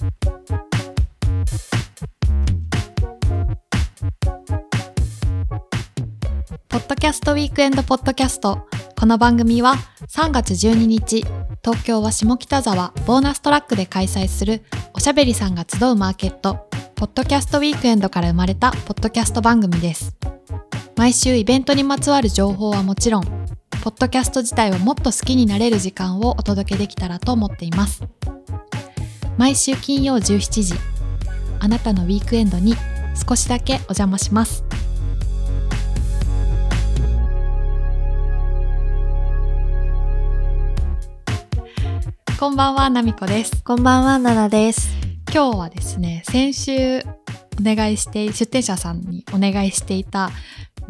ポッドキャストウィークエンドポッドキャスト。この番組は3月12日、東京は下北沢ボーナストラックで開催するおしゃべりさんが集うマーケット、ポッドキャストウィークエンドから生まれたポッドキャスト番組です。毎週イベントにまつわる情報はもちろん、ポッドキャスト自体をもっと好きになれる時間をお届けできたらと思っています。毎週金曜17時、あなたのウィークエンドに少しだけお邪魔します。こんばんは、なみこです。こんばんは、ななです。今日はですね、先週お願いして、出店者さんにお願いしていた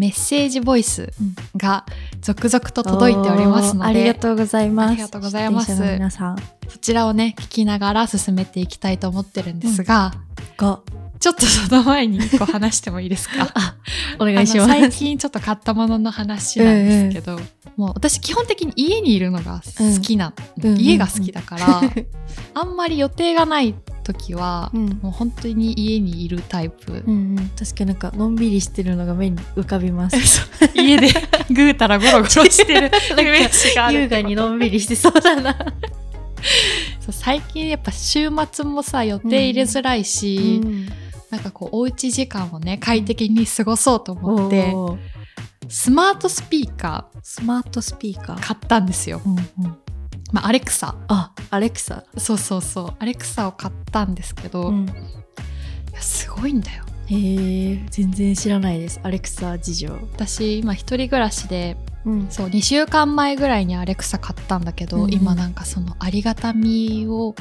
メッセージボイスが続々と届いておりますので、ありがとうございます。ありがとうございます。皆さん。そちらをね、聞きながら進めていきたいと思ってるんですが、が、ちょっとその前に一個話してもいいですか？お願いします。最近ちょっと買ったものの話なんですけど、もう私基本的に家にいるのが好きな、うん。家が好きだから、あんまり予定がない時は、うんもう本当に家にいるタイプ。うんうん、確かになんかのんびりしてるのが目に浮かびます。家で ぐうたらゴロゴロしてる 優雅にのんびりしてそうだな。そう最近やっぱ週末もさ予定入れづらいし、なんかこうおうち時間をね快適に過ごそうと思って、おースマートスピーカスマートスピーカー。ー買ったんですよ。うんうんまあ、アレクサ。あ、アレクサ。そうそうそう。アレクサを買ったんですけど、いうんやすごいんだよ。へえ、全然知らないです。アレクサ事情。私今一人暮らしでうんそう2週間前ぐらいにアレクサ買ったんだけど、うんうん今なんかそのありがたみを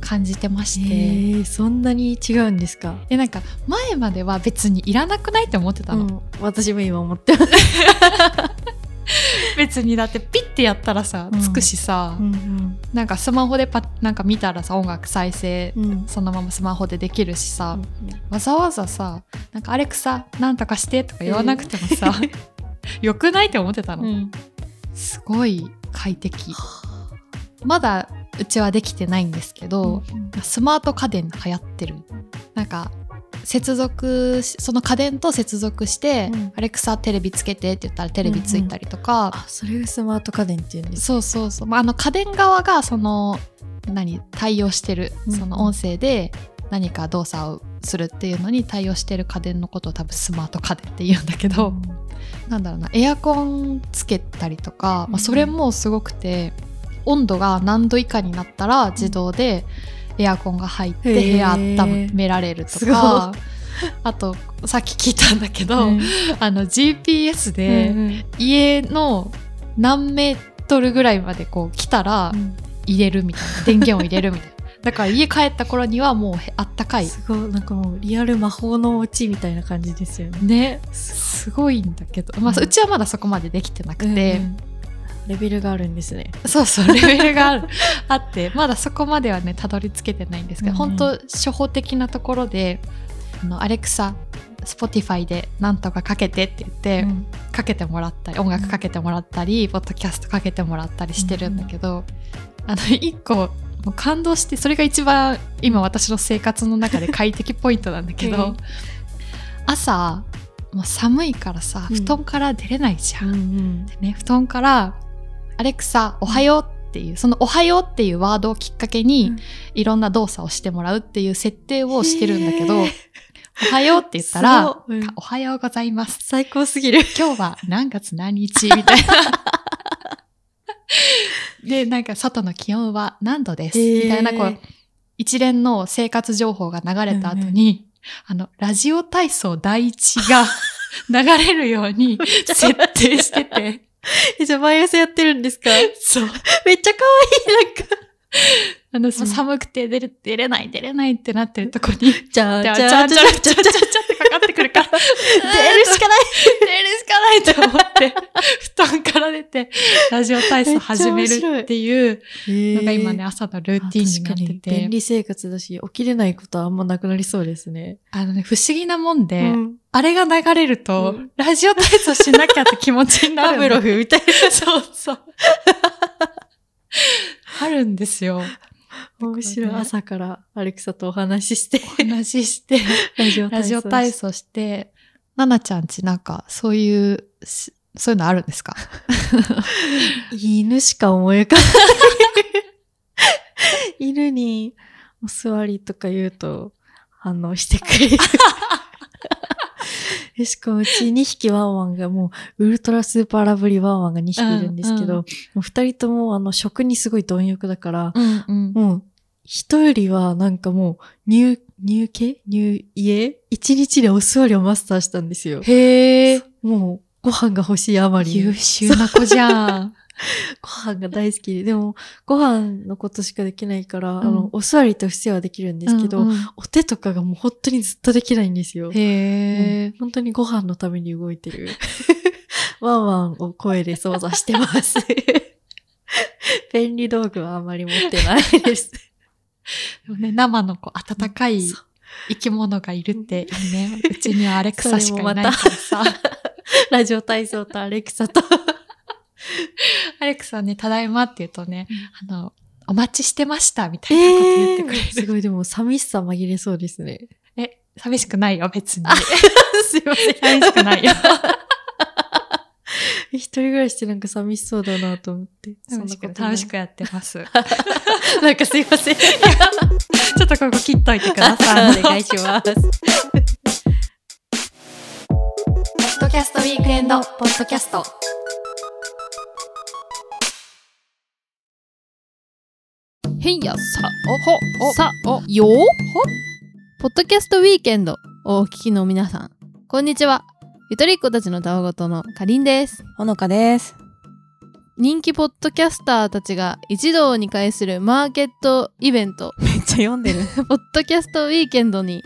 感じてまして、へえ、そんなに違うんですか？でなんか前までは別にいらなくないって思ってたの、うん、私も今思ってます。別にだってピッてやったらさうん。つくしさ、うんなんかスマホでパッなんか見たらさ音楽再生うん。うんそのままスマホでできるしさ、うんわざわざさ「なんかアレクサなんとかして」とか言わなくてもさ、よくないって思ってたの、うん。すごい快適。まだうちはできてないんですけど、スマート家電流行ってる。なんか接続しその家電と接続して、うん。アレクサテレビつけてって言ったらテレビついたりとか、あ、それがスマート家電っていうんですそうそうそう、まあ、あの家電側がその何対応してるうん。その音声で何か動作をするっていうのに対応してる家電のことを多分スマート家電って言うんだけど、なんだろうな。エアコンつけたりとか、うん。まあ、それもすごくて温度が何度以下になったら自動でエアコンが入って部屋温められるとか。あとさっき聞いたんだけど、うん。あの GPS で、うん家の何メートルぐらいまでこう来たらうん。入れるみたいな。電源を入れるみたいな。だから家帰った頃にはもうへあったかい。すごい。なんかもうリアル魔法のお家みたいな感じですよね。ね。すごいんだけど、まあ、うん。うちはまだそこまでできてなくて、うんレベルがあるんですね。そうそうレベルがある。あってまだそこまではねたどり着けてないんですけど、うん本当初歩的なところであのアレクサ Spotify でなんとかかけてって言って、うん。かけてもらったり音楽かけてもらったり、ポッドキャストかけてもらったりしてるんだけど、あの一個もう感動してそれが一番今私の生活の中で快適ポイントなんだけど、うん。朝もう寒いからさうん。布団から出れないじゃん。うん。でね布団から「アレクサおはよう」っていうその「おはよう」っていうワードをきっかけに、うん。いろんな動作をしてもらうっていう設定をしてるんだけどへー「おはよう」って言ったらうん。おはようございます」最高すぎる。今日は何月何日みたいな。で、なんか外の気温は何度です？みたいな、こう、一連の生活情報が流れた後に、あの、ラジオ体操第一が流れるように 設定してて、えじゃあ毎朝やってるんですか？そう。めっちゃ可愛いなんか。あの、寒くて出れ出れない、出れないってなってるとこに、じゃあじゃあ、じゃあちゃんちゃらじゃあじゃあちゃってかかってくるから、出るしかない。出るしかないと思って、布団から出て、ラジオ体操始めるっていうのが今ね、朝のルーティンになってて便、利生活だし、起きれないことはあんまなくなりそうですね。あのね、不思議なもんで、うんあれが流れると、うんラジオ体操しなきゃって気持ちになる。パブロフみたいな。そうそう。あるんですよ。面白い。ね朝からアレクサとお話しして、お話しして、ラジオ体操して、ななちゃんちなんかそういうし、そういうのあるんですか？犬しか思い浮かない。犬にお座りとか言うと反応してくれる。でしかもうち2匹ワンワンがもうウルトラスーパーラブリーワンワンが2匹いるんですけど、うんうんもう2人ともあの食にすごい貪欲だから、うんうん。もう人よりはなんかもう入、入家？入家？一日でお座りをマスターしたんですよ。へえ。もうご飯が欲しいあまりに。優秀な子じゃん。ご飯が大好きで、でも、ご飯のことしかできないから、んあの、お座りと伏せはできるんですけど、うんうんお手とかがもう本当にずっとできないんですよ。へえ。本当にご飯のために動いてる。ワンワンを声で操作してます。便利道具はあんまり持ってないです。でもね、生のこう温かい生き物がいるっていいね。うちにはアレクサしかいないからさ。ラジオ体操とアレクサと。アレクサね、ただいまって言うとね、あの、お待ちしてましたみたいなこと言ってくれる。すごい、でも寂しさ紛れそうですね。え、寂しくないよ、別に。すいません。寂しくないよ。一人暮らしってなんか寂しそうだなと思って。楽しく、楽しくやってます。なんかすいません。ちょっとここ切っといてください。お願いします。ポッドキャストウィークエンド、ポッドキャスト。へいやさおほさおよほポッドキャストウィーケンドをお聞きの皆さん。こんにちは。ゆとりっ子たちのたわごとのかりんです。ほのかです。人気ポッドキャスターたちが一堂に会するマーケットイベント。めっちゃ読んでる。ポッドキャストウィーケンドに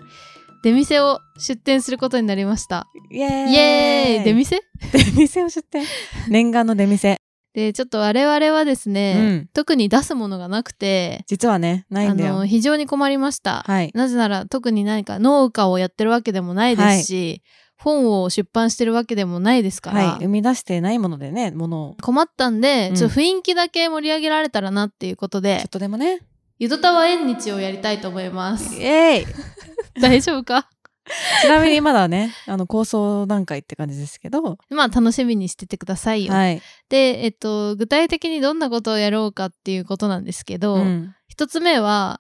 出店を出店することになりました。イエーイ。イエーイ。出店？出店を出店。念願の出店。でちょっと我々はですね、うん特に出すものがなくて実はね、ないんだよ。あの非常に困りましたはい。なぜなら特に何か農家をやってるわけでもないですし、本を出版してるわけでもないですから、はい。生み出してないものでね、ものを。困ったんで、うんちょっと雰囲気だけ盛り上げられたらなっていうことちょでっ、とでもね。ゆとたわ縁日をやりたいと思いますイ。エーイ 大丈夫か？ちなみにまだね、あの、構想段階って感じですけど。まあ楽しみにしててくださいよ。はい。で、えっと、具体的にどんなことをやろうかっていうことなんですけど、うん。一つ目は、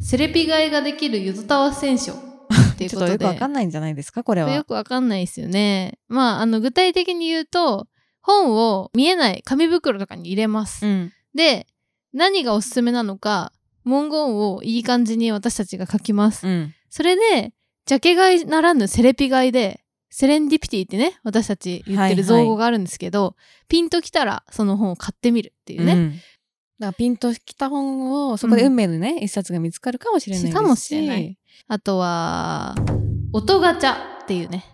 セレピ買いができるゆとたわ選書っていうちょことで。っとよくわかんないんじゃないですか、これは。よくわかんないですよね。まあ、あの、具体的に言うと、本を見えない紙袋とかに入れます。うん。で、何がおすすめなのか、文言をいい感じに私たちが書きます。うん。それで、ジャケ買いならぬセレピ買いで、セレンディピティってね、私たち言ってる造語があるんですけど、ピンときたらその本を買ってみるっていうね。うん。だからピンときた本を、そこで運命のね、一冊が見つかるかもしれないですし。かもしれない。あとは、音ガチャっていうね。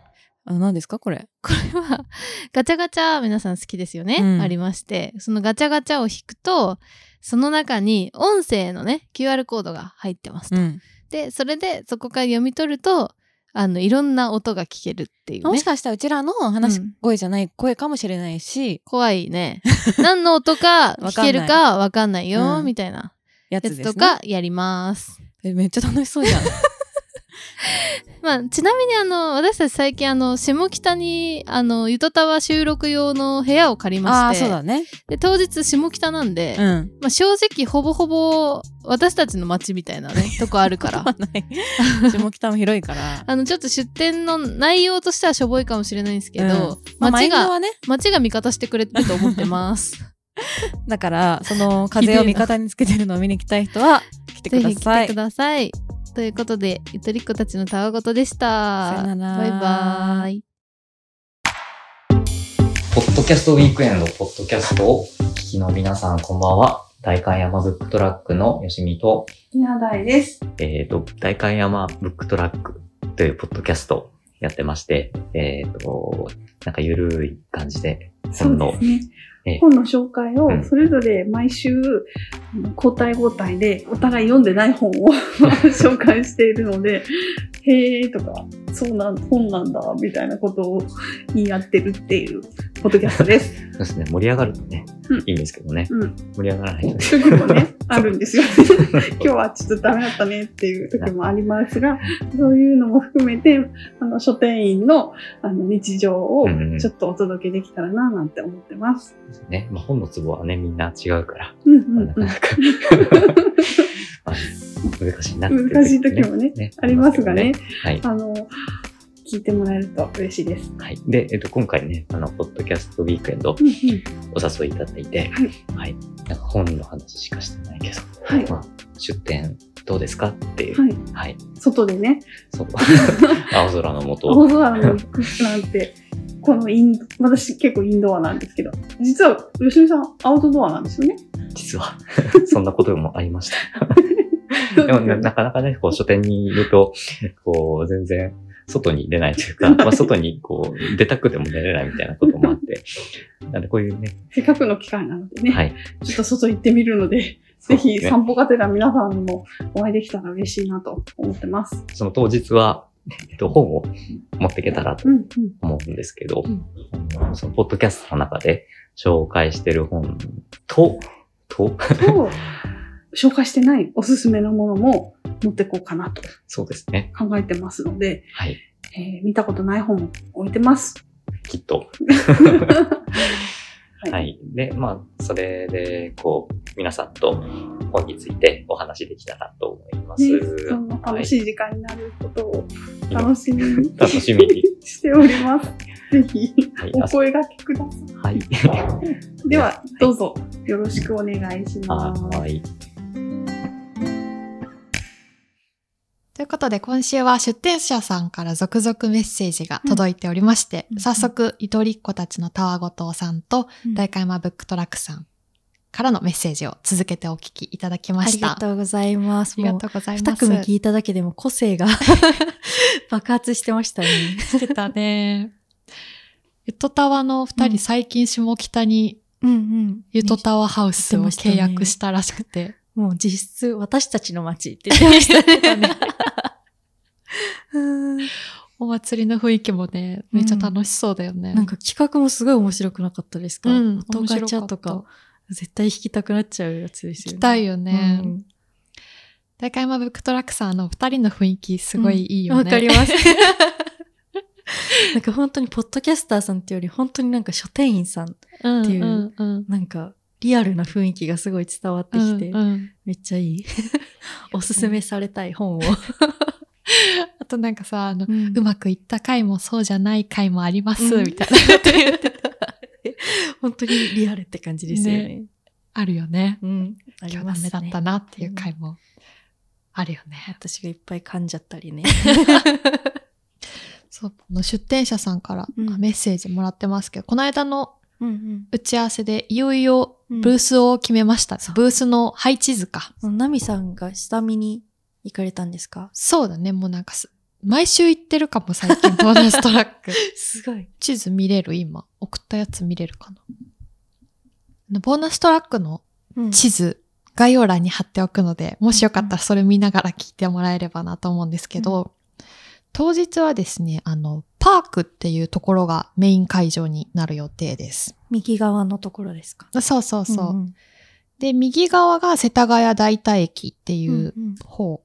あ、何ですか、これ？これはガチャガチャ皆さん好きですよね、うんありましてそのガチャガチャを引くとその中に音声のね QR コードが入ってますと、うん。でそれでそこから読み取るとあのいろんな音が聞けるっていうね。もしかしたらうちらの話しうん。声じゃない声かもしれないし、怖いね。何の音か聞けるかわかんない。ようん。みたいなやつ。とかやります、えめっちゃ楽しそうじゃん。まあ、ちなみにあの私たち最近あの下北にあのゆとたわ収録用の部屋を借りまああ、してそうだね。で当日下北なんで、うん。まあ、正直ほぼほぼ私たちの街みたいなね とこあるから。下北も広いから。あのちょっと出店の内容としてはしょぼいかもしれないんですけど、うんまあ、街が、ね、街が味方してくれてると思ってますだから、その風を味方につけてるのを見に来たい人は来てくぜださい。ひ来てくださいということでゆとりっ子たちのたわごとでしたさよならバイバイポッドキャストウィークエンド、ポッドキャストをお聞きの皆さん、こんばんは。大観山ブックトラックのよしみと、宮台です。えっ、と、大観山ブックトラックというポッドキャストをやってまして、えっ、と、なんかゆるい感じで、本のねええ。本の紹介をうんそれぞれ毎週交代交代でお互い読んでない本を 紹介しているので、へーとか、そうなん、本なんだ、みたいなことを言い合ってるっていうポッドキャストです。そうですね。盛り上がるとね、うんいいんですけどね。うん。盛り上がらない。時もね、あるんですよ。今日はちょっとダメだったねっていう時もありますが、そういうのも含めて、あの、書店員のあの日常をうんうんちょっとお届けできたらななんて思ってます。ね。まあ、本のツボはね、みんな違うから、うんうんうんまあなかな。か まあ難しいなっていう難しい時もねありますがね。はい。あの、聞いてもらえると嬉しいです。はい。で、えっと、今回ね、あの、ポッドキャストウィークエンドお誘いいただいて、はい。はい。なんか本の話しかしてないけど、はいまあ、出店どうですかっていう。はい。はい。外でね、そう。青空の下。青空のなんて、このインド、私結構インドアなんですけど、実は吉見さんアウトドアなんですよね？実は、そんなこともありました。でもななかなかね、こう書店にいると、こう全然外に出ないというか、まあ外にこう出たくても出れないみたいなこともあって、なんでこういうね、せっかくの機会なのでね、はい。ちょっと外行ってみるので、ぜひ散歩がてら皆さんにもお会いできたら嬉しいなと思ってます。その当日は、えっと、本を持っていけたらと。思うんですけど、そのポッドキャストの中で紹介してる本と、と、と、紹介してないおすすめのものも持ってこうかなとそうですね。考えてますので、はい。えー見たことない本も置いてます。きっと。はいはい。で、まあ、それで、こう、皆さんと本についてお話できたらと思います。ね、そんな楽しい時間になることをはい楽しみに 楽しみに。しております。ぜひはいお声掛けくださはい。い。では、どうぞよろしくお願いします。はい。ということで、今週は出店者さんから続々メッセージが届いておりまして、うん早速、ゆとりっ子たちのたわごとさんと、うん大会山ブックトラックさんからのメッセージを続けてお聞きいただきまありした。がとうございます。ありがとうございます。二組聞いただけでも個性が 爆発してましたね。してたね。ゆとたわの二人、うん最近下北にうんうん。ゆとたわハウスを契約したらしくて。もう実質私たちの街って言ってましたね。う んお祭りの雰囲気もね、めっちゃ楽しそうだよね。なんか企画もすごい面白くなかったですか？うん音ガチャとか、絶対弾きたくなっちゃうやつですよね。行きたいよね。うん大会山ブックトラックさんの二人の雰囲気すごいいいよね。わ、かります。なんか本当にポッドキャスターさんっていうより本当になんか書店員さん、うんっていううんうんなんかリアルな雰囲気がすごい伝わってきて、うんうんめっちゃいい。おすすめされたい本を。あとなんかさ、あの、ううまくいった回もそうじゃない回もあります、うんみたいなこと言ってた。本当にリアルって感じですよね。あるよね。うん。あり今日ますね。ダメだったなっていう回もあるよね。私がいっぱい噛んじゃったりね。そう、あの出店者さんからうんメッセージもらってますけど、この間のうん打ち合わせでいよいようん。ブースを決めました。そうブースの配置図か。うん。ナミさんが下見に行かれたんですか？そうだね、もうなんかす、毎週行ってるかも最近、ボーナストラック。すごい。地図見れる今。送ったやつ見れるかな？ボーナストラックのうん地図、概要欄に貼っておくので、もしよかったらそれ見ながら聞いてもらえればなと思うんですけど、当日はですね、あの、パークっていうところがメイン会場になる予定です。右側のところですか？そうそうそう。んで、右側が世田谷大田駅ってうんいううん方、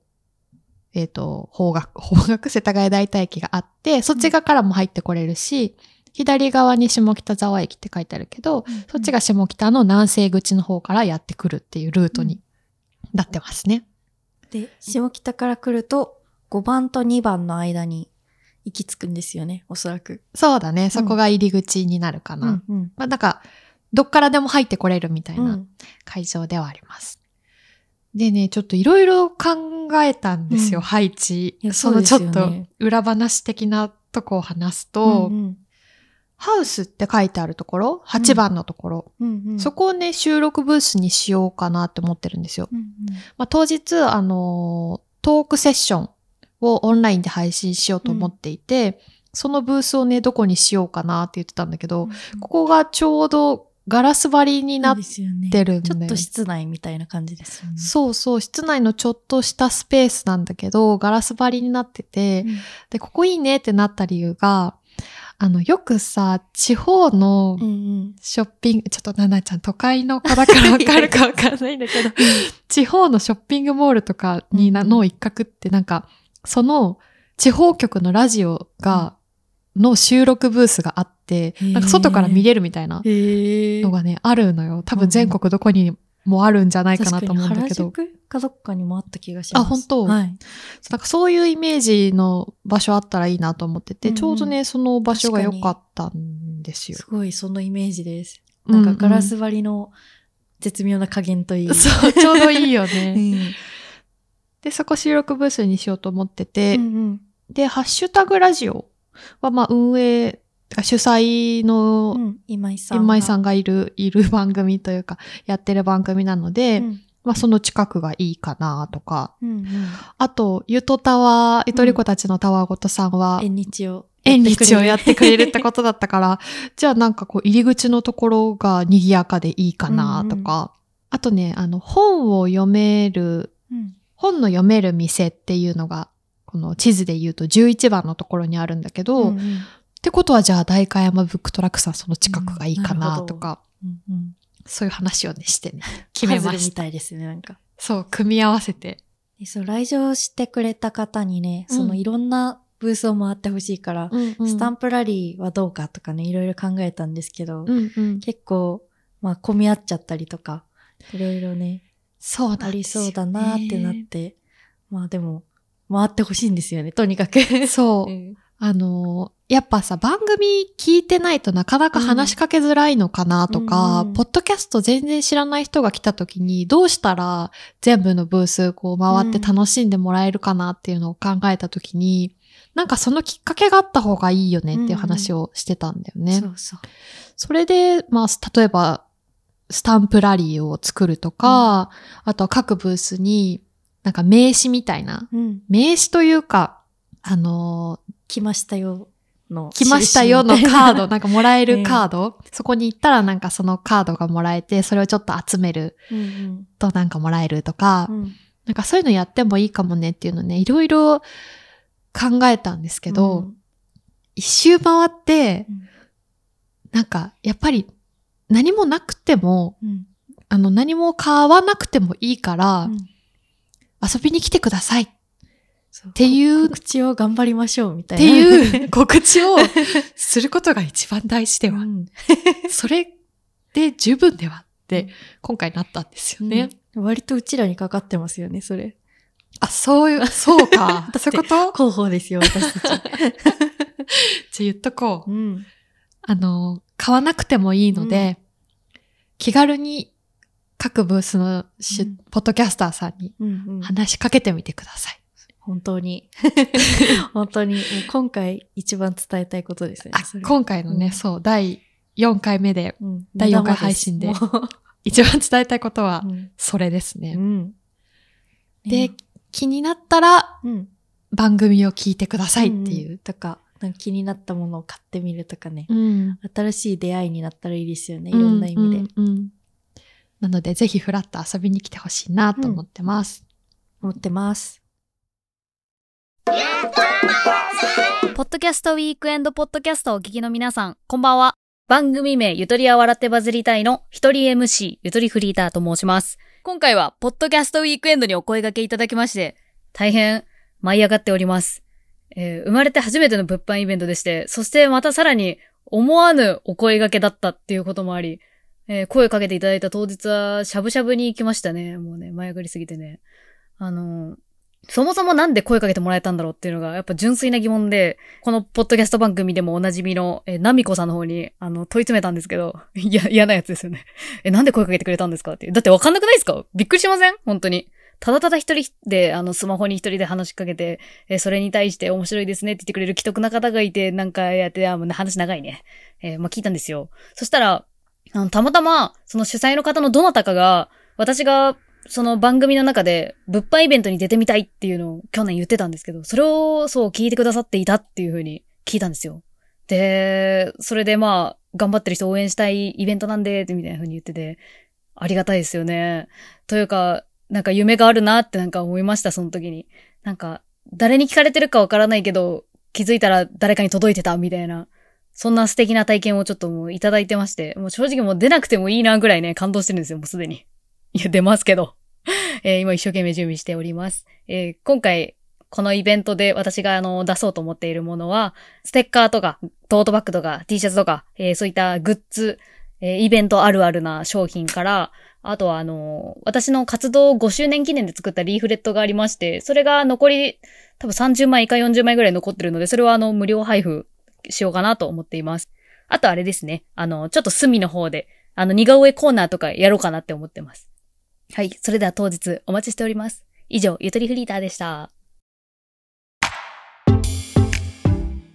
えっ、と、方角、方角世田谷大田駅があって、そっち側からも入ってこれるし、左側に下北沢駅って書いてあるけど、そっちが下北の南西口の方からやってくるっていうルートになってますね。で、下北から来ると5番と2番の間に行き着くんですよね、おそらく。そうだね。そこが入り口になるかな。うんまあ、なんか、どっからでも入ってこれるみたいうん。な会場ではあります。でね、ちょっといろいろ考えたんですよ、うん。配置。そのちょっと裏話的なとこを話すと、うんうん。ハウスって書いてあるところ、8番のところ、うん。うんそこをね、収録ブースにしようかなって思ってるんですよ。うんうん。まあ、当日、あのートークセッションをオンラインで配信しようと思っていて、そのブースをね、どこにしようかなって言ってたんだけど、ここがちょうどガラス張りになってるんで。ちょっと室内みたいな感じですよね。そうそう、室内のちょっとしたスペースなんだけど、ガラス張りになってて、うん。で、ここいいねってなった理由が、あの、よくさ、地方のうんうん。ショッピング、ちょっとななちゃん都会の子だからわかるかわかんないんだけど、地方のショッピングモールとかにな、うんの一角ってなんか、その地方局のラジオが、の収録ブースがあって、なんか外から見れるみたいなへのがね、あるのよ。多分全国どこにもあるんじゃないかなと思うんだけど。確かどっかにもあった気がします。あ本当？はい。なんかそういうイメージの場所あったらいいなと思ってて、うんうんちょうどね、その場所が良かったんですよ。すごいそのイメージです。うなんかガラス張りの絶妙な加減といい。そう、ちょうどいいようね。ん。で、そこ収録ブースにしようと思ってて、うんうんで、ハッシュタグラジオは、まあ、運営、主催のうん。今井さんが。今井さんがいる、いる番組というか、やってる番組なので、うんまあ、その近くがいいかなとか、うんうん。あと、ゆとたわ、ゆとり子たちのたわごとさんは、縁日を。縁日をやってくれるってことだったから、じゃあなんかこう入り口のところが賑やかでいいかなとか、あとね、あの本を読める、うん。本の読める店っていうのが、この地図で言うと11番のところにあるんだけど、っうんうんてことはじゃあ代官山ブックトラックさんその近くがいいかうんなとか、うんうん。そういう話をねしてね、決めました。たいですね、なんか。そう、組み合わせて。でそう、来場してくれた方にね、そのうんいろんなブースを回ってほしいから、スタンプラリーはどうかとかね、いろいろ考えたんですけど、うんうん、結構、まあ、混み合っちゃったりとか、いろいろね、そうなんあり。そうだなってなって、まあでも、回ってほしいんですよね、とにかく。そう。うんあのーやっぱさ、番組聞いてないとなかなか話しかけづらいのかなとか、うんうんポッドキャスト全然知らない人が来た時に、どうしたら全部のブースこう回って楽しんでもらえるかなっていうのを考えた時に、なんかそのきっかけがあった方がいいよねっていう話をしてたんだよね。そうそう。それで、まあ、例えば、スタンプラリーを作るとか、あとは各ブースに、なんか名刺みたいな、うん。名刺というか、あのー来ましたよの。来ましたよのカード、なんかもらえる カード、そこに行ったらなんかそのカードがもらえて、それをちょっと集めるうんとなんかもらえるとか、うん。うん。なんかそういうのやってもいいかもねっていうのね、いろいろ考えたんですけど、うん。一周回ってうん、なんかやっぱり何もなくても、うん。あの何も買わなくてもいいから、うん遊びに来てくださいっていう告知を頑張りましょうみたいてな。いう 告知を することが一番大事では。うんそれで十分ではって、今回なったんですよね。うん割とうちらにかかってますよね、それ。あ、そういう、そうか。そういうこと？広報ですよ、私たち。じゃあ言っとこう。うん。あの、買わなくてもいいので、気軽に各ブースのし、うんポッドキャスターさんにうんうん。話しかけてみてください。本当に。本当に。今回一番伝えたいことですね。今回のね、うんそう、第4回目でうん第四回配信で 一番伝えたいことはそれですね。うん。で、気になったらうん。番組を聞いてくださいっていう。んとか、なんか気になったものを買ってみるとかね。うん。新しい出会いになったらいいですよね。いろんな意味で。うんうんうんなので、ぜひフラッと遊びに来てほしいなと思ってます。思ってます。ポッドキャストウィークエンドポッドキャストをお聞きの皆さん、こんばんは。番組名ゆとりは笑ってバズりたいの一人 MC ゆとりフリーターと申します。今回はポッドキャストウィークエンドにお声掛けいただきまして、大変舞い上がっております。えー生まれて初めての物販イベントでして、そしてまたさらに思わぬお声掛けだったっていうこともあり、えー声かけていただいた当日はしゃぶしゃぶに行きましたね。もうね、舞い上がりすぎてね。あのーそもそもなんで声かけてもらえたんだろうっていうのが、やっぱ純粋な疑問で、このポッドキャスト番組でもおなじみの、え、ナミコさんの方に、あの、問い詰めたんですけど、いや、嫌なやつですよね。え、なんで声かけてくれたんですかって。だってわかんなくないですか？びっくりしません？本当に。ただただ一人で、あの、スマホに一人で話しかけて、えそれに対して面白いですねって言ってくれる既得な方がいて、なんかやって、あ、もう話長いね。えーまあ、聞いたんですよ。そしたら、あの、たまたま、その主催の方のどなたかが、私が、その番組の中で、物販イベントに出てみたいっていうのを去年言ってたんですけど、それをそう聞いてくださっていたっていうふうに聞いたんですよ。で、それでまあ、頑張ってる人応援したいイベントなんで、みたいな風に言ってて、ありがたいですよね。というか、なんか夢があるなってなんか思いました、その時に。なんか、誰に聞かれてるかわからないけど、気づいたら誰かに届いてたみたいな、そんな素敵な体験をちょっともういただいてまして、もう正直もう出なくてもいいなぐらいね、感動してるんですよ、もうすでに。いや、出ますけど。えー今一生懸命準備しております。えー今回、このイベントで私があの出そうと思っているものは、ステッカーとか、トートバッグとか、T シャツとか、えーそういったグッズ、えーイベントあるあるな商品から、あとはあの私の活動5周年記念で作ったリーフレットがありまして、それが残り多分30枚か40枚ぐらい残ってるので、それはあの無料配布しようかなと思っています。あとあれですね、あの、ちょっと隅の方で、あの似顔絵コーナーとかやろうかなって思ってます。はい、それでは当日お待ちしております。以上、ゆとりフリーターでした。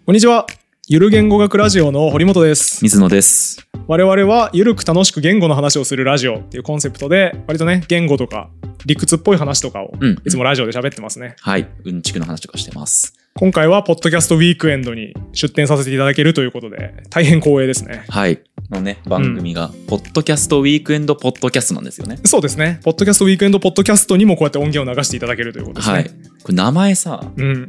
こんにちは。ゆる言語学ラジオの堀本です。水野です。我々はゆるく楽しく言語の話をするラジオっていうコンセプトで、割とね、言語とか理屈っぽい話とかをうん。いつもラジオで喋ってますね。はい。うんちくの話とかしてます。今回は、ポッドキャストウィークエンドに出展させていただけるということで、大変光栄ですね。はい。のね、番組が、ポッドキャストウィークエンドポッドキャストなんですよね。そうですね。ポッドキャストウィークエンドポッドキャストにもこうやって音源を流していただけるということですね。はい。これ名前さ、うん。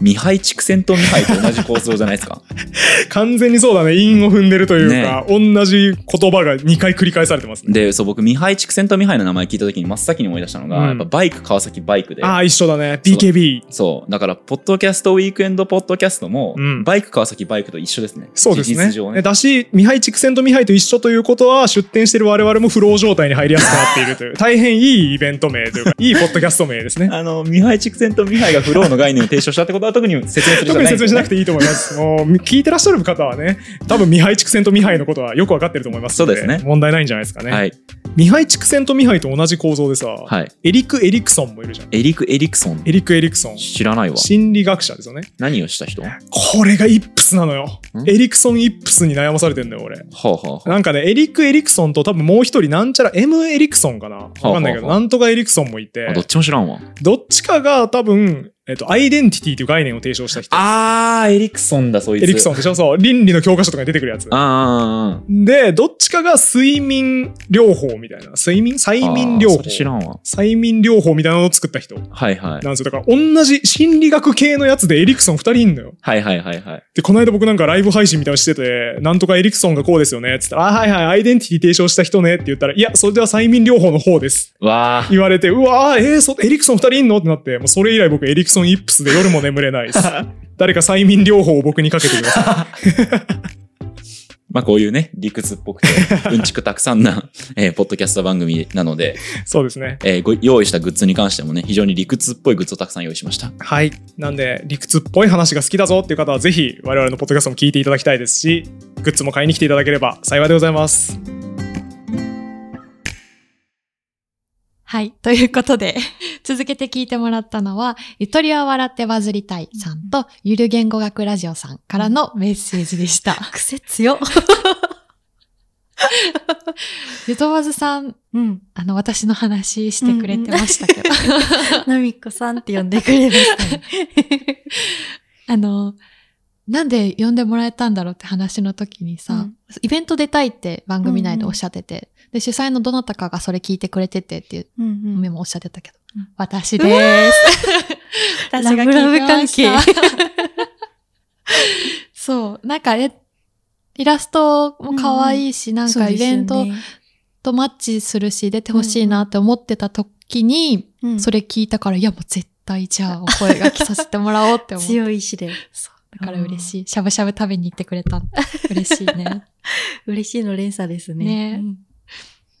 ミハイ畜生とミハイと同じ構造じゃないですか？完全にそうだね。韻を踏んでるというか、同じ言葉が2回繰り返されてますね。で、そう、僕、ミハイ畜生とミハイの名前聞いた時に真っ先に思い出したのが、うんやっぱバイク、川崎バイクで。ああ、一緒だね。BKB。そう。だから、ポッドキャストウィークエンドポッドキャストも、うんバイク、川崎バイクと一緒ですね。そうですねね。だし、ミハイ畜生とミハイと一緒ということは、出展している我々もフロー状態に入りやすくなっているという、大変いいイベント名というか、いいポッドキャスト名ですね。あの、ミハイ畜生とミハイがフローの概念を提唱したってことは特に説明する必要特に説明しなくて。ていいと思います。もう聞いてらっしゃる方はね、多分ミハイ畜生とミハイのことはよくわかってると思いますのそうですね問題ないんじゃないですかね。はい。ミハイ畜生とミハイと同じ構造でさ、はい。エリク・エリクソンもいるじゃん。エリク・エリクソン？エリク・エリクソン。知らないわ。心理学者ですよね。何をした人？はこれがイップスなのよ。ん？エリクソン・イップスに悩まされてんだよ、俺。あ、はあはあ、なんかね、エリック・エリクソンと多分もう一人なんちゃら M・ エリクソンかなわかんないけど、はあはあなんとかエリクソンもいてあ、どっちも知らんわ。どっちかが多分、えっと、アイデンティティという概念を提唱した人。あー、エリクソンだ、そいつ。エリクソンでしょ？そう。倫理の教科書とかに出てくるやつ。あで、どっちかが睡眠療法みたいな。睡眠催。眠療法。知らんわ。催眠療法みたいなのを作った人なんはいはい。ですよ。だから同じ心理学系のやつでエリクソン二人いんのよ。はいはいはいはい。で、この間僕なんかライブ配信みたいなのしてて、なんとかエリクソンがこうですよね。つったら、あ、はいはい、アイデンティティ提唱した人ねって言ったら、いや、それでは催眠療法の方です。わー。言われて、うわー、えー、そ、エリクソン二人いんの？ってなって、もうそれ以来僕エリクソンイップスで夜も眠れないです。誰か催眠療法を僕にかけてくださ まあこういうね、理屈っぽくて、うんちくたくさんな、えーポッドキャスト番組なので、い。そうですね。えーご用意したグッズに関してもね、非常に理屈っぽいグッズをたくさん用意しました。はい。なんで、理屈っぽい話が好きだぞっていう方は、ぜひ我々のポッドキャストも聞いていただきたいですし、グッズも買いに来ていただければ幸いでございます。はい。ということで、続けて聞いてもらったのは、ゆとりは笑ってバズりたいさんと、ゆる言語学ラジオさんからのメッセージでした。癖強っ。ゆとばずさん、うん。あの、私の話してくれてましたけど、なみこさんって呼んでくれましたね。あの、なんで呼んでもらえたんだろうって話の時にさ、うんイベント出たいって番組内でおっしゃってて、で、主催のどなたかがそれ聞いてくれててっていううんうんメモおっしゃってたけど、うん私です。私が聞いてましたラブラブ関係 そう、なんかえ、イラストも可愛いし、なんかイベントとマッチするし、出てほしいなって思ってた時に、それれ聞いたから、いやもう絶対じゃあお声が来させてもらおうって思う。強い意志で。そう。だから嬉しい。しゃぶしゃぶ食べに行ってくれた。嬉しいね。嬉しいの連鎖ですね。ねうん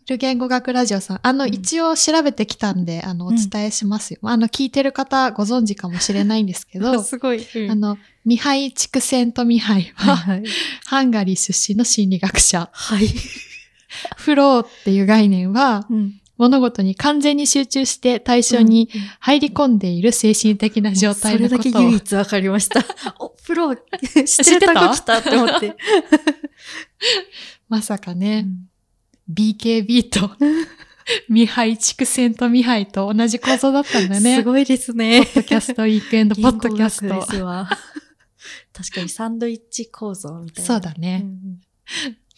ル言語学ラジオさん。あの、うん一応調べてきたんで、あの、おうん伝えしますよ。あの、聞いてる方ご存知かもしれないんですけど、すごい。あの、ミハイ・チクセント・ミハイは、はい。ハンガリー出身の心理学者。はい。フローっていう概念は、うん物事に完全に集中して対象に入り込んでいる精神的な状態のそれことを。だけ唯一わかりました。お、プロ、知ってるとこ来たって思って。まさかね、BKB と、ミハイ・チクセント・ミハイと同じ構造だったんだね。すごいですね。ポッドキャストウィークエンド、ポッドキャスト。すわ確かにサンドイッチ構造みたいな。そうだねんうん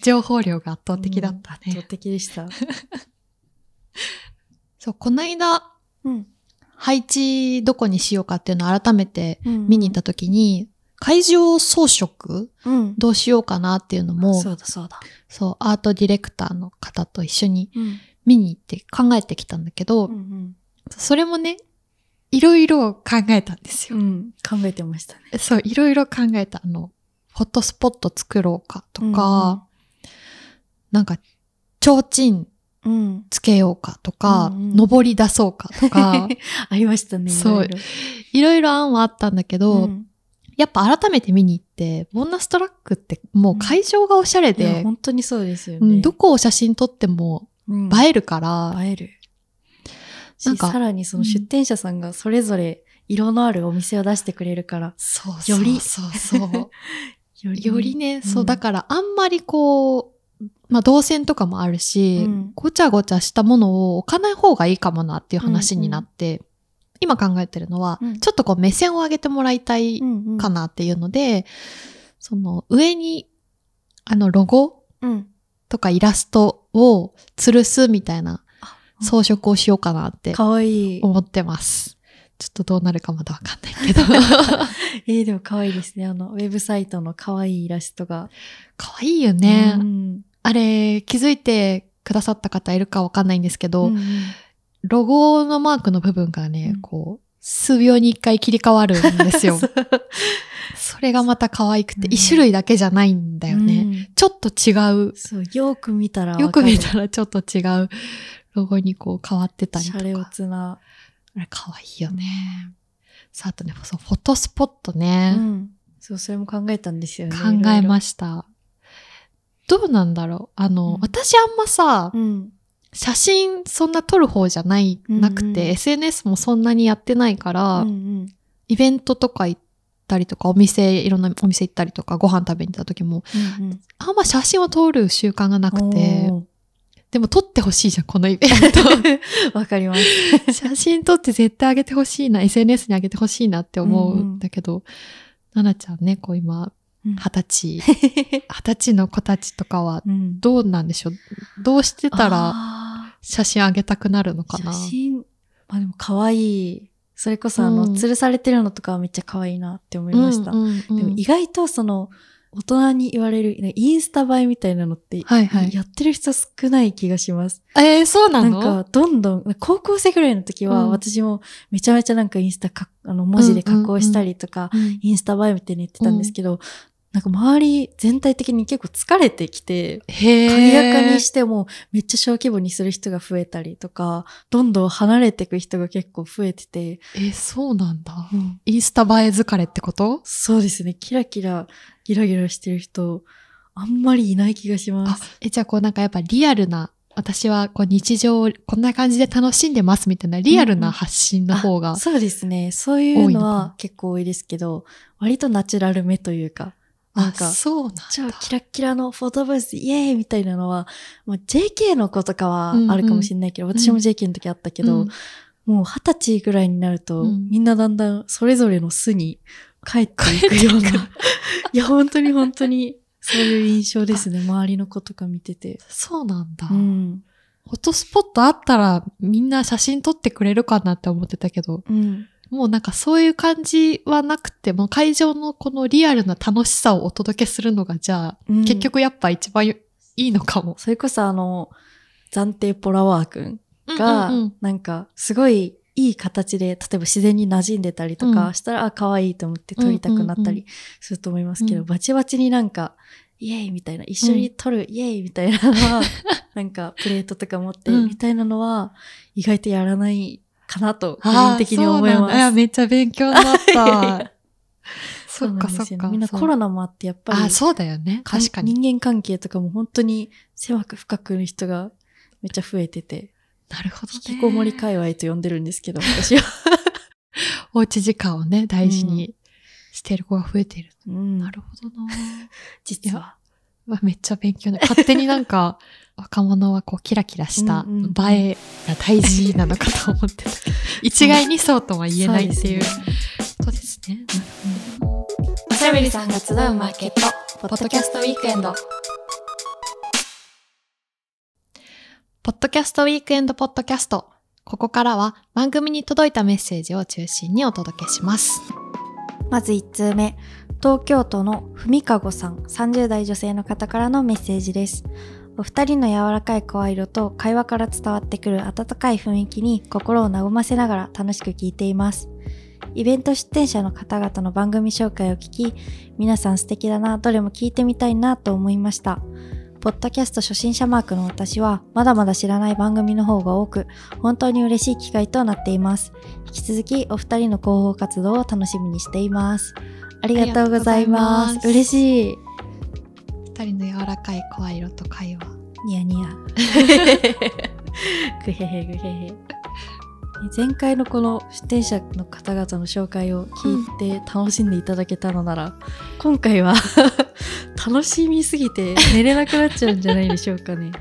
情報量が圧倒的だったね。圧倒的でした。そう、この間、うん。配置どこにしようかっていうのを改めて見に行った時に、会場装飾？うん。どうしようかなっていうのも、そうだそうだ。そう、アートディレクターの方と一緒にうん。見に行って考えてきたんだけど、うんそれもね、いろいろ考えたんですよ。うん。うん。考えてましたね。そう、いろいろ考えた。あの、フォトスポット作ろうかとか、なんか、提灯うん、うん。つけようかとか、うんうん登り出そうかとか、ありましたね。そういろいろいろいろ案はあったんだけど、うんやっぱ改めて見に行って、ボーナストラックってもう会場がおしゃれいやで、本当にそうですよね。うんどこを写真撮ってもうん。映えるから、映える。なんかしさらにその出店者さんがそれぞれ色のあるお店を出してくれるから、そうより。そうそう。そう。より。よりね、そう、んだからあんまりこう、まあ動線とかもあるし、うん。ごちゃごちゃしたものを置かない方がいいかもなっていう話になって、今考えてるのは、うんちょっとこう目線を上げてもらいたいうんうんかなっていうので、その上に、あのロゴうん。とかイラストを吊るすみたいなうん装飾をしようかなって。思ってます。ちょっとどうなるかまだわかんないけど。えー、でも可愛いですね。あの、ウェブサイトの可愛いイラストが。かわいいよね。うんあれ、気づいてくださった方いるかわかんないんですけど、うんうんロゴのマークの部分がね、うんこう、数秒に一回切り替わるんですよ。それがまた可愛くて、うん一種類だけじゃないんだよね。うんちょっと違う。そう、よく見たらよく見たらちょっと違うロゴにこう変わってたりとか。シャレオツな。あれ可愛いよね。さあ、あとね、そう、フォトスポットね。うん。そう、それも考えたんですよね。考えましした。どうなんだろうあの、うん私あんまさ、た。うん。写真そんな撮る方じゃない、うんうん。なくて、SNS もそんなにやってないから、うんうん。イベントとか行ったりとか、お店、いろんなお店行ったりとか、ご飯食べに行った時も、うんうん。あんま写真を撮る習慣がなくて、でも撮ってほしいじゃん、このイベン わかります。ト。写真撮って絶対上げてほしいな、SNS に上げてほしいなって思うんだけど、ななちゃんね、こう今、うん。二十歳、二十歳の子たちとかは、うん。どうなんでしょう？どうしてたらあ写真上げたくなるのかーな？写真、まあでも可愛い。それこそあの、うん。吊るされてるのとかはめっちゃ可愛いなって思いました。うんうんうん。でも意外とその、大人に言われる、ねインスタ映えみたいなのって、はいはい。やってる人少ない気がします。えー、そうなの？なんか、どんどん、高校生ぐらいの時は、うん。私もめちゃめちゃなんかインスタか、あの、文字で加工したりとか、うん。インスタ映えみたいに言ってたんですけど、なんか周り全体的に結構疲れてきて、へー。鍵垢にしてもめっちゃ小規模にする人が増えたりとか、どんどん離れていく人が結構増えてて、え、そうなんだ。インスタ映え疲れってこと？そうですね、キラキラ、ギラギラしてる人、あんまりいない気がしまあす。、え、じゃあこうなんかやっぱリアルな、私はこう日常をこんな感じで楽しんでますみたいなリアルな発信の方が、あそうですね。そういうのは結構多いですけど、割とナチュラルめというか、なんかあ、そうなんだ。超キラッキラのフォトブースイエーイみたいなのは、もう JK の子とかはあるかもしれないけど、ん私も JK の時あったけど、うんもう二十歳ぐらいになると、うんみんなだんだんそれぞれの巣に帰っていくような。いや、本当に本当に、そういう印象ですね。周りの子とか見てて。そうなんだ。うん。フォトスポットあったらみんな写真撮ってくれるかなって思ってたけど、うん。もうなんかそういう感じはなくて、もう会場のこのリアルな楽しさをお届けするのが、じゃあ、うん。結局やっぱ一番いいのかも。それこそあの、暫定ポラワー君が、うんうんうん。なんか、すごいいい形で、例えば自然に馴染んでたりとかうん。したら、あ、可愛いと思って撮りたくなったりすると思いますけど、うん。バチバチになんか、イエーイみたいな、一緒に撮る、イエーイみたいなのは、なんか、プレートとか持って、うん。みたいなのは、意外とやらないかなと、個人的に思います。いや、めっちゃ勉強になった。そっかそっか。みんなコロナもあって、やっぱり、あ、そうだよね。確かに。人間関係とかも本当に狭く深くの人がめっちゃ増えてて、なるほどね。引きこもり界隈と呼んでるんですけど、私は。おうち時間をね、大事にしてる子が増えている。うんなるほどな。実は。わめっちゃ勉強ね。勝手になんか、若者はこうキラキラした映えが大事なのかと思ってた。一概にそうとは言えないっていうそうですね。おしゃべりさんが集うマーケット、ポッドキャストウィークエンド。ポッドキャストウィークエンドポッドキャスト。ここからは番組に届いたメッセージを中心にお届けします。まず1通目。東京都のふみかごさん30代女性の方からのメッセージです。お二人の柔らかい声色と会話から伝わってくる温かい雰囲気に心を和ませながら楽しく聞いています。イベント出展者の方々の番組紹介を聞き、皆さん素敵だな、どれも聞いてみたいなと思いました。ポッドキャスト初心者マークの私は、まだまだ知らない番組の方が多く、本当に嬉しい機会となっています。引き続きお二人の広報活動を楽しみにしています。ありがとうございます。嬉しい。二人の柔らかい声色と会話。ニヤニヤ。ぐへへぐへへ。前回のこの出展者の方々の紹介を聞いて楽しんでいただけたのなら、今回は 楽しみすぎて寝れなくなっちゃうんじゃないでしょうかね。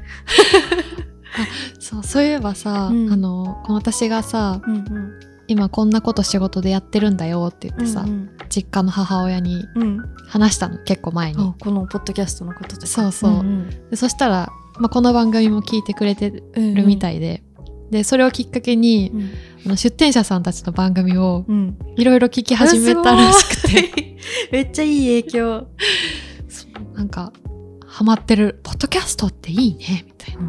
そう、そういえばさ、うんあの私がさ、うんうん。今こんなこと仕事でやってるんだよって言ってさ、うん実家の母親にうん。うん話したの結構前にあ。このポッドキャストのことでそうそうんでそしたら、まあ、この番組も聞いてくれてうんるみたいで、で、それをきっかけに、うんあの出展者さんたちの番組をうん。いろいろ聞き始めたらしくて、て。めっちゃいい影響。なんか、ハマってる、ポッドキャストっていいね、みたいな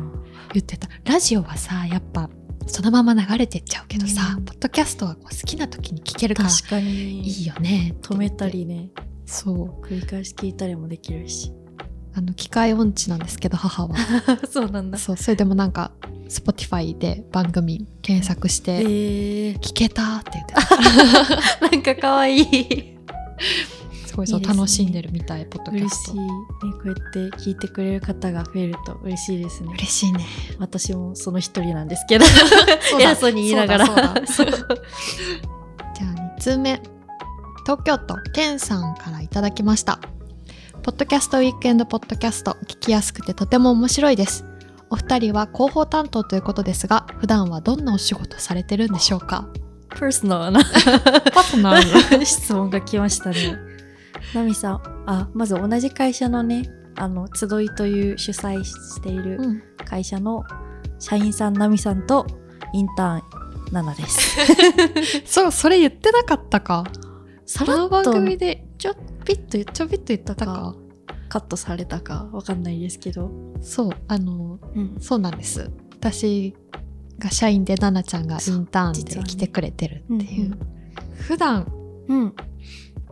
言ってた。ラジオはさ、やっぱ、そのまま流れてっちゃうけどさ、うんポッドキャストは好きな時に聞けるから確かに。いいよね止めたりね。そう。繰り返し聞いたりもできるし。あの、機械音痴なんですけど、母は。そうなんだ。そう、それでもなんか、Spotify で番組検索して、えー、聞けたって言ってた。なんか可愛い。すごいそう楽しんでるみたい、ポッドキャ嬉ストしい。。ね、こうやって聞いてくれる方が増えると嬉しいですね。嬉しいね。私もその一人なんですけど。そうだ偉そうに言いながら。じゃあ2通目。東京都ケンさんからいただきました。ポッドキャストウィークエンドポッドキャスト聞きやすくてとても面白いです。お二人は広報担当ということですが、普段はどんなお仕事されてるんでしょうか？パーソナルなパートナー質問が来ましたね。ナミさん、あ、まず同じ会社のね、あの、集いという主催しているうん会社の社員さん、ナミさんとインターン、ナナです。そう、それ言ってなかったか。さこの番組ででちょっぴっとちょびっと言ったかか。カットされたかわかんないですけど。そう、あの、うん。そうなんです。私が社員でナナちゃんがインターンで来てくれてるっていう。うんうん普段、うん。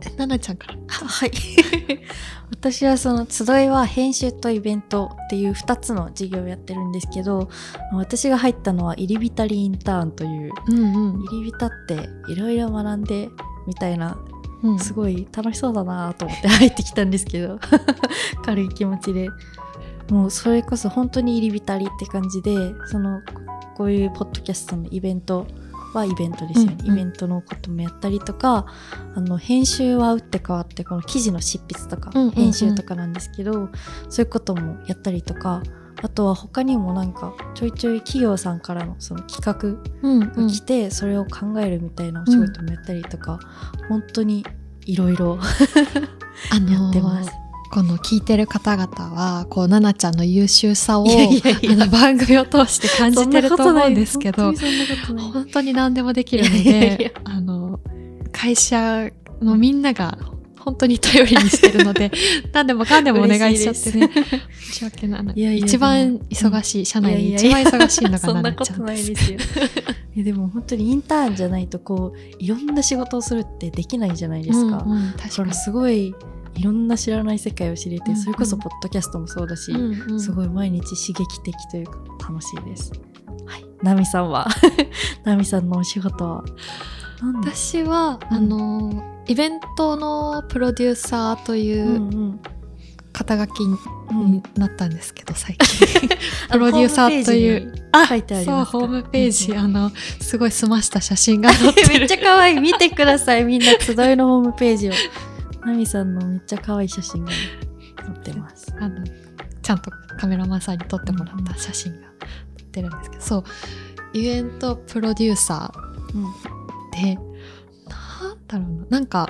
えナナちゃんから。はい。私はその集いは編集とイベントっていう2つの事業をやってるんですけど、私が入ったのは入り浸りインターンという、うんうん。入り浸っていろいろ学んでみたいな、うんすごい楽しそうだなと思って 入ってきたんですけど、軽い気持ちで。もうそれこそ本当に入り浸りって感じで、その、こういうポッドキャストのイベントはイベントですよね。うんうんイベントのこともやったりとか、あの、編集は打って変わって、この記事の執筆とか、うんうんうん編集とかなんですけど、そういうこともやったりとか、あとは他にもなんか、ちょいちょい企業さんからのその企画うんが来て、それを考えるみたいなお仕事もやったりとか、本当にいろいろあのー やってます。この聞いてる方々は、こう、ナナちゃんの優秀さを、あの番組を通して感じてると思うんですけど、本当に何でもできるので、あの、会社のみんなが本当に頼りにしてるので、何でもかんでもお願いしちゃってね。申し訳ない。いやいや一番忙しい、社内で一番忙しいのがそんナなことナちゃんで。す。いやでも本当にインターンじゃないとこういろんな仕事をするってできないじゃないですか。うんうん確かに。すごいいろんな知らない世界を知れて、うんうんそれこそポッドキャストもそうだし、うんうん。すごい毎日刺激的というか楽しいです。はい。ナミさんは？ナミさんのお仕事は私は、あの、イベントのプロデューサーというんううん。肩書きうんになったんですけど、最近。プロデューサーという。あ書いてありそう、ますか？ホームページ、うんあの、すごい澄ました写真が載ってる。めっちゃ可愛い。見てください。みんな集いのホームページをナミさんのめっちゃ可愛い写真がね載ってます。あのちゃんとカメラマンさんに撮ってもらった写真が載ってるんですけど、そう。イベントプロデューサうん。ーでなんだろうな。なんか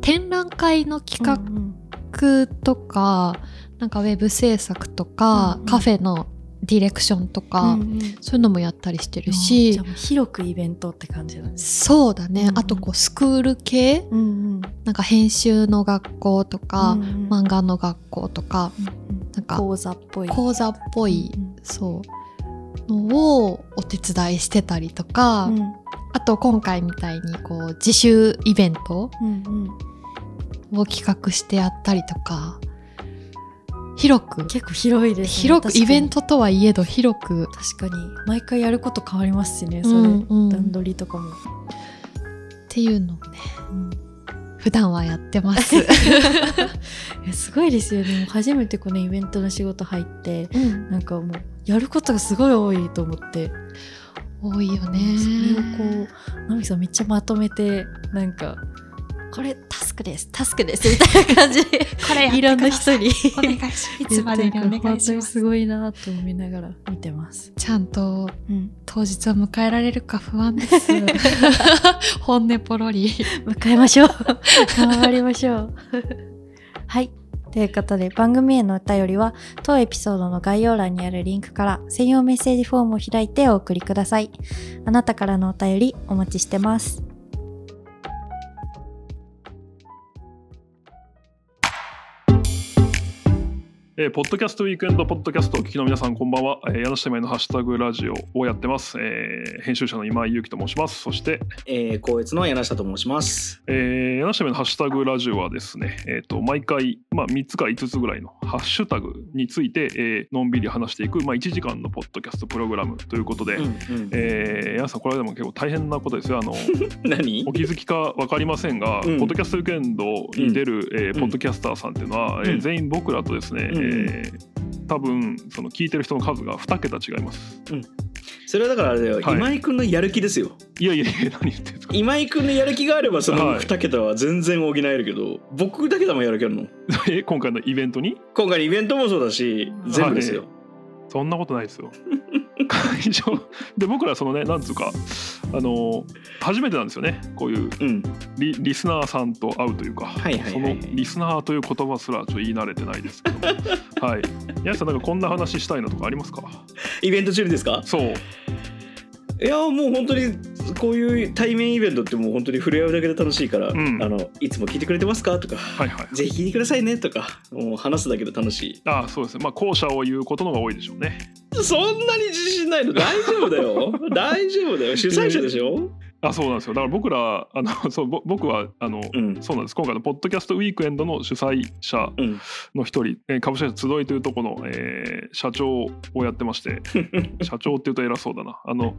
展覧会の企うん画とか、なんかウェブ制作とか、うんうん。カフェのディレクションとか、うんうん。そういうのもやったりしてるじし広くイベントって感じなんですそうだね、うんうん。あとこうスクール系うんうん。うんなんか編集の学校とか、うんうん。漫画の学校とか、なんか講座っぽい。講座っぽい、うんそうのをお手伝いしてたりとか、うん。あと今回みたいにこう自主イベントうんうん。を企画してやったりとか広く結構広いですね。広くイベントとはいえど広く、確かに毎回やること変わりますしね。それ、うんうん段取りとかも。っていうのをねうん普段はやってます。すごいですよね。初めてこのイベントの仕事入って、うんなんかもうやることがすごい多いと思って、多いよね。それをこう、ナミさんめっちゃまとめて、なんか、これタスクです、タスクです、みたいな感じで、これいろんな人にお願いしいつまでにお願いし本当ます。にすごいなと思いながら見てます。ちゃんとうん。当日を迎えられるか不安です。本音ポロリ。迎えましょう。頑張りましょう。はい。ということで番組へのお便りは当エピソードの概要欄にあるリンクから専用メッセージフォームを開いてお送りください。あなたからのお便りお待ちしてます。えーポッドキャストウィークエンドポッドキャストをお聞きの皆さんこんばんは、えー、柳下今井のハッシュタグラジオをやってます、えー編集者の今井祐樹と申します。そして、えー、高越の柳下と申します。えー、柳下今井のハッシュタグラジオはですね、えー、と毎回、まあ、3つか5つぐらいのハッシュタグについて、えーのんびり話していく、まあ、1時間のポッドキャストプログラムということで、うんうんえー、柳さんこれはでも結構大変なことですよ。あの 何？お気づきか分かりませんが、うん。ポッドキャストウィークエンドに出る、えーうん。ポッドキャスターさんっていうのは、えーうん。全員僕らとですね、うん。えー多分その聞いてる人の数が2桁違います。それはだからあれだよ、はい今井くんのやる気ですよ。いやいやいや何言ってんですか今井くんのやる気があればそのはい2桁は全然補えるけど、僕だけでもやる気あるの。え今回のイベントに？今回のイベントもそうだし、全部ですよ。そんなことないですよ。会場。で僕らそのねなんつうかあの初めてなんですよね。こういううん。リリスナーさんと会うというか、はいはいはいそのリスナーという言葉すらちょっと言い慣れてないですけど。はい。宮下さんなんかこんな話したいのとかありますか？イベント中にですか？そう。いやもう本当にこういう対面イベントってもう本当に触れ合うだけで楽しいから、ん。あのいつも聞いてくれてますか？とか、はいはい。ぜひ聞いてくださいね？とかもう話すだけで楽しい。ああそうですね。まあ後者を言うことの方が多いでしょうね。そんなに自信ないの？大丈夫だよ。大丈夫だよ。主催者でしょ？あそうなんですよ。だから僕らあの そうぼ僕はあの、うん。そうなんです。今回のポッドキャストウィークエンドの主催者うん。の一人、えー株式会社集いというところの、えー社長をやってまして 社長っていうと偉そうだな。あの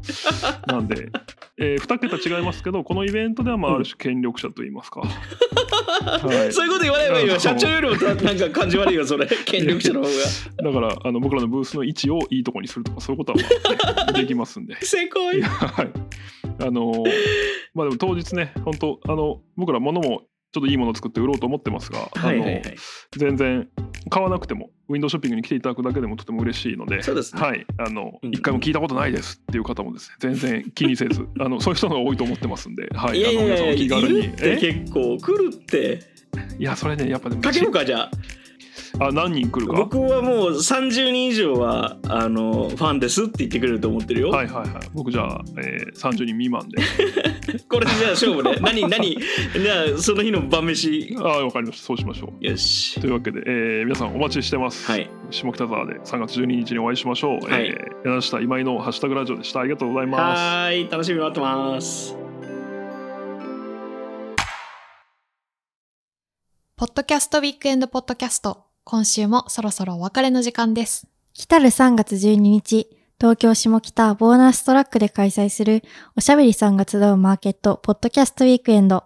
なんで、えー、2桁違いますけどこのイベントではまあある種権力者といいますか、はい。そういうこと言わない方がいいあのわ社長よりもたなんか感じ悪いわそれ。権力者の方が。だからあの僕らのブースの位置をいいとこにするとかそういうことは、まあねできますんで。成功はい。あのーまあでも当日ね、本当あの僕ら物もちょっといいものを作って売ろうと思ってますが、はいはいはい。あの全然買わなくてもウィンドウショッピングに来ていただくだけでもとても嬉しいので、そうですね。はい、あのうん。一回も聞いたことないですっていう方もですね、全然気にせず、あの そういう人が多いと思ってますんで、はい、いやいやいやあの皆さんお気軽に。結構来るって。いやそれねやっぱでもかけようかじゃああ何人来るか？僕はもう30人以上はあのファンですって言ってくれると思ってるよ、はいはいはい。僕じゃあ、えー、30人未満で。これでじゃあ勝負ね 何何？じゃあその日の晩飯ああわかりました。そうしましょう。よしというわけで、えー皆さんお待ちしてます。はい下北沢で3月12日にお会いしましょう。はいえー柳下今井のハッシュタグラジオでした。ありがとうございます。はーい楽しみに待ってますポッドキャストウィークエンドポッドキャスト。今週もそろそろお別れの時間です。来たる3月12日、東京下北ボーナストラックで開催するおしゃべりさんが集うマーケットポッドキャストウィークエンド。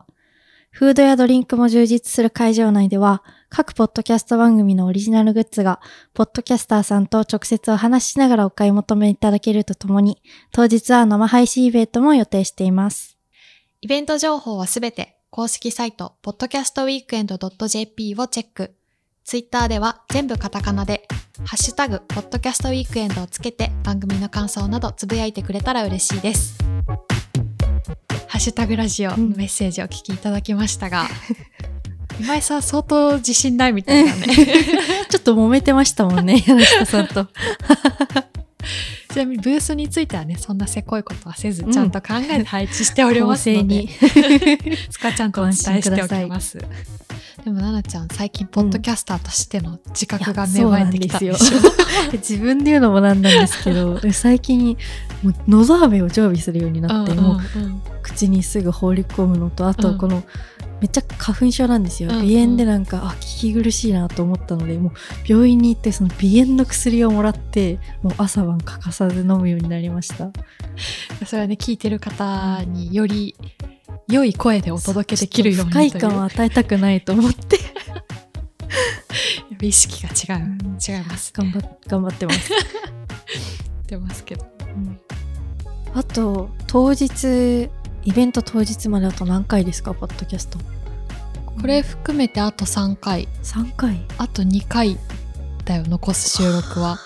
フードやドリンクも充実する会場内では、各ポッドキャスト番組のオリジナルグッズが、ポッドキャスターさんと直接お話ししながらお買い求めいただけるとともに、当日は生配信イベントも予定しています。イベント情報はすべて公式サイト podcastweekend.jp をチェック。ツイッターでは全部カタカナで、ハッシュタグ、ポッドキャストウィークエンドをつけて番組の感想などつぶやいてくれたら嬉しいです。ハッシュタグラジオのメッセージをお聞きいただきましたが、今井さん相当自信ないみたいだね。ちょっと揉めてましたもんね、柳下さんと。ちなみにブースについてはね、そんなせこいことはせず、うんちゃんと考えて配置しておりますので、スカちゃんとお伝えしておきます。でも、ななちゃん、最近、ポッドキャスターとしての自覚が芽生えてきた。でしょ。自分で言うのもなんなんですけど 最近もうのど飴を常備するようになって、うんうんもう口にすぐ放り込むのとあうん。とこの、めっちゃ花粉症なんですよ、うんうん。鼻炎でなんかあ聞き苦しいなと思ったのでもう病院に行ってその鼻炎の薬をもらってもう朝晩欠かさず飲むようになりました。それはね、聞いてる方により良い声でお届けできるように不快感を与えたくないと思って。意識が違う。違います。頑張っ頑張ってます。出ますけど。あと当日イベント当日まであと何回ですか？ポッドキャストこれ含めてあと3回。3回？あと2回だよ、残す収録は。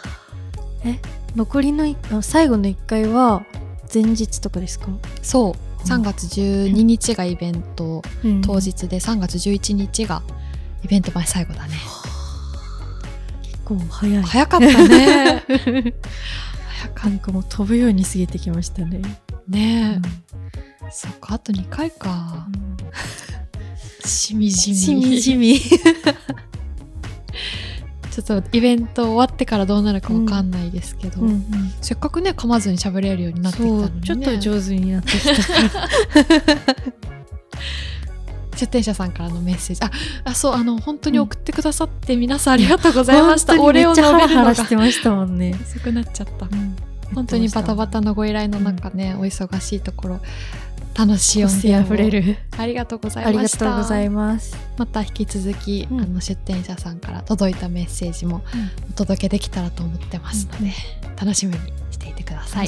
残りの最後の1回は前日とかですか、そう。3月12日がイベントうん当日で3月11日がイベント前最後だね。結構早い早かったね。なんかもう飛ぶように過ぎてきましたね。ねえ。そっか、あと2回か。しみじみ。しみじみ。ちょっとイベント終わってからどうなるかわかんないですけど、うんうん。せっかくね噛まずに喋れるようになってきたのに、ね、ちょっと上手になってきた。出店者さんからのメッセージ。ああそうあの本当に送ってくださって皆さんありがとうございました、お礼を述べるのしてましたもんね。遅くなっちゃった、本当にバタバタのご依頼の中ね、お忙しいところ楽しい音個性源をあふれる。ありがとうござありがいましたとうございます。また引き続き、うんあの出店者さんから届いたメッセージもお届けできたらと思ってますので、楽しみにしていてください。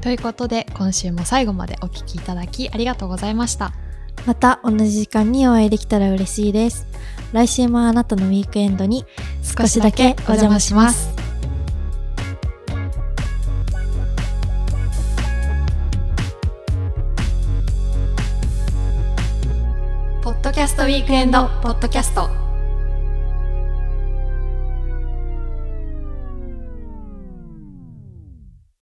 ということで今週も最後までお聞きいただきありがとうございました。また同じ時間にお会いできたら嬉しいです。来週もあなたのウィークエンドに少しだけお邪魔します。ドキャストウィークエンドポッドキャスト。